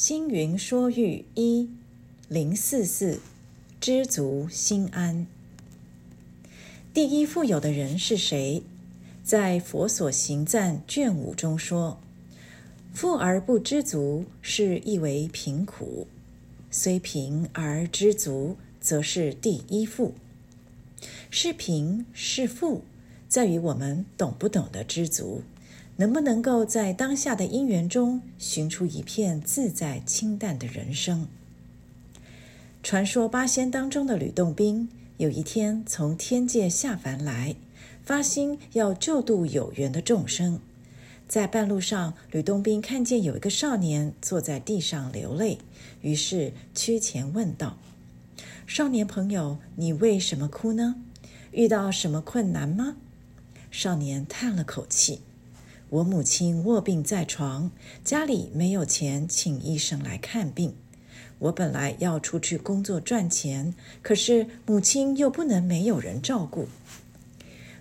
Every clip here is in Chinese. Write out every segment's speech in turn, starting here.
星云说喻一零四四，知足心安。第一富有的人是谁？在《佛所行赞》卷五中说：“富而不知足，是亦为贫苦；虽贫而知足，则是第一富。”是贫是富，在于我们懂不懂得知足。能不能够在当下的因缘中寻出一片自在清淡的人生？传说八仙当中的吕洞宾有一天从天界下凡来，发心要救度有缘的众生。在半路上，吕洞宾看见有一个少年坐在地上流泪，于是趋前问道：“少年朋友，你为什么哭呢？遇到什么困难吗？”少年叹了口气。我母亲卧病在床，家里没有钱请医生来看病。我本来要出去工作赚钱，可是母亲又不能没有人照顾。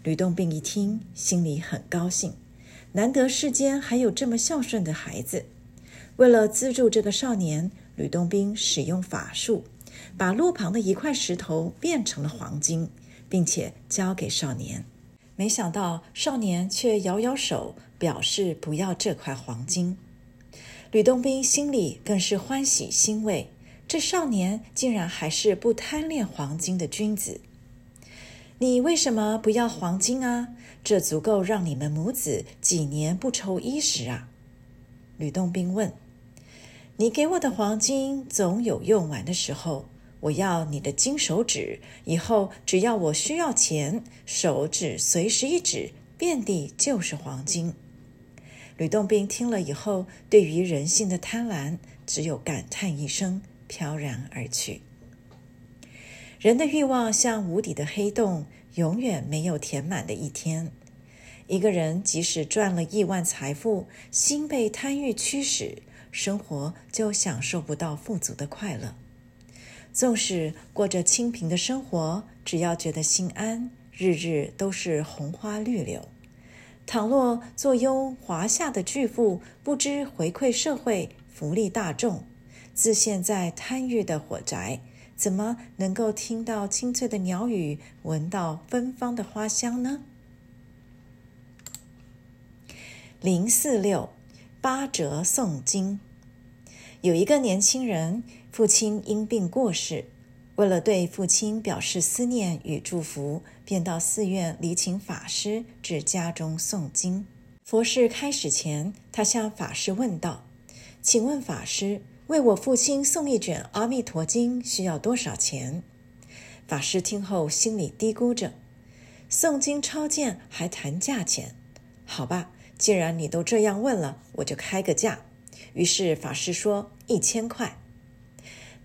吕洞宾一听，心里很高兴，难得世间还有这么孝顺的孩子。为了资助这个少年，吕洞宾使用法术，把路旁的一块石头变成了黄金，并且交给少年。没想到少年却摇摇手，表示不要这块黄金。吕洞宾心里更是欢喜欣慰，这少年竟然还是不贪恋黄金的君子。你为什么不要黄金啊？这足够让你们母子几年不愁衣食啊！吕洞宾问：“你给我的黄金总有用完的时候。”我要你的金手指，以后只要我需要钱，手指随时一指，遍地就是黄金。吕洞宾听了以后，对于人性的贪婪，只有感叹一声，飘然而去。人的欲望像无底的黑洞，永远没有填满的一天。一个人即使赚了亿万财富，心被贪欲驱使，生活就享受不到富足的快乐。纵使过着清贫的生活，只要觉得心安，日日都是红花绿柳。倘若坐拥华夏的巨富，不知回馈社会、福利大众，自陷在贪欲的火宅，怎么能够听到清脆的鸟语，闻到芬芳的花香呢？零四六八折诵经，有一个年轻人。父亲因病过世，为了对父亲表示思念与祝福，便到寺院礼请法师至家中诵经。佛事开始前，他向法师问道：“请问法师，为我父亲诵一卷《阿弥陀经》需要多少钱？”法师听后心里嘀咕着：“诵经超荐还谈价钱？好吧，既然你都这样问了，我就开个价。”于是法师说：“一千块。”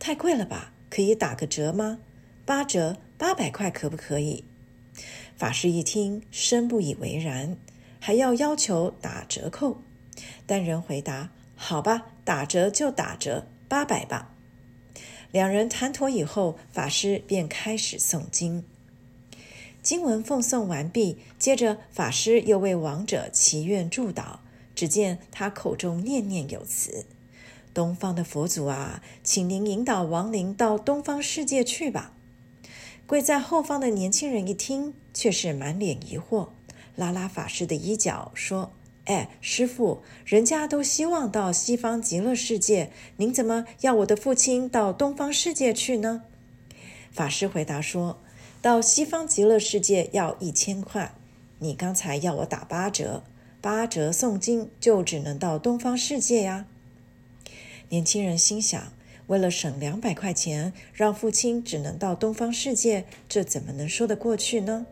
太贵了吧？可以打个折吗？八折，八百块可不可以？法师一听，深不以为然，还要要求打折扣。但人回答：“好吧，打折就打折，八百吧。”两人谈妥以后，法师便开始诵经。经文奉诵完毕，接着法师又为亡者祈愿祝祷。只见他口中念念有词。东方的佛祖啊，请您引导亡灵到东方世界去吧。跪在后方的年轻人一听，却是满脸疑惑，拉拉法师的衣角说：“哎，师傅，人家都希望到西方极乐世界，您怎么要我的父亲到东方世界去呢？”法师回答说：“到西方极乐世界要一千块，你刚才要我打八折，八折诵经就只能到东方世界呀。”年轻人心想：为了省两百块钱，让父亲只能到东方世界，这怎么能说得过去呢？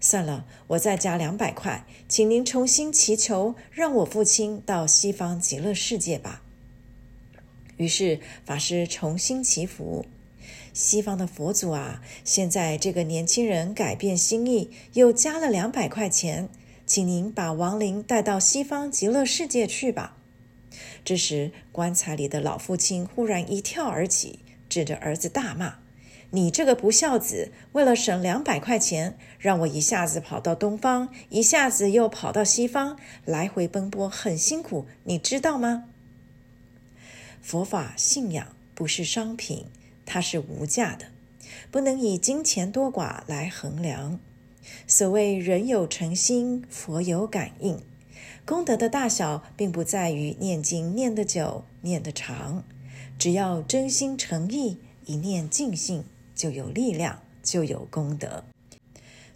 算了，我再加两百块，请您重新祈求，让我父亲到西方极乐世界吧。于是法师重新祈福：西方的佛祖啊，现在这个年轻人改变心意，又加了两百块钱，请您把亡灵带到西方极乐世界去吧。这时，棺材里的老父亲忽然一跳而起，指着儿子大骂：“你这个不孝子！为了省两百块钱，让我一下子跑到东方，一下子又跑到西方，来回奔波很辛苦，你知道吗？”佛法信仰不是商品，它是无价的，不能以金钱多寡来衡量。所谓人有诚心，佛有感应。功德的大小，并不在于念经念得久、念得长，只要真心诚意，一念尽兴，就有力量，就有功德。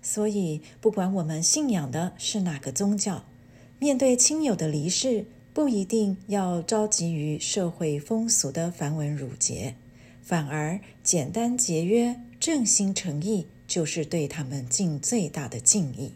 所以，不管我们信仰的是哪个宗教，面对亲友的离世，不一定要着急于社会风俗的繁文缛节，反而简单节约、正心诚意，就是对他们尽最大的敬意。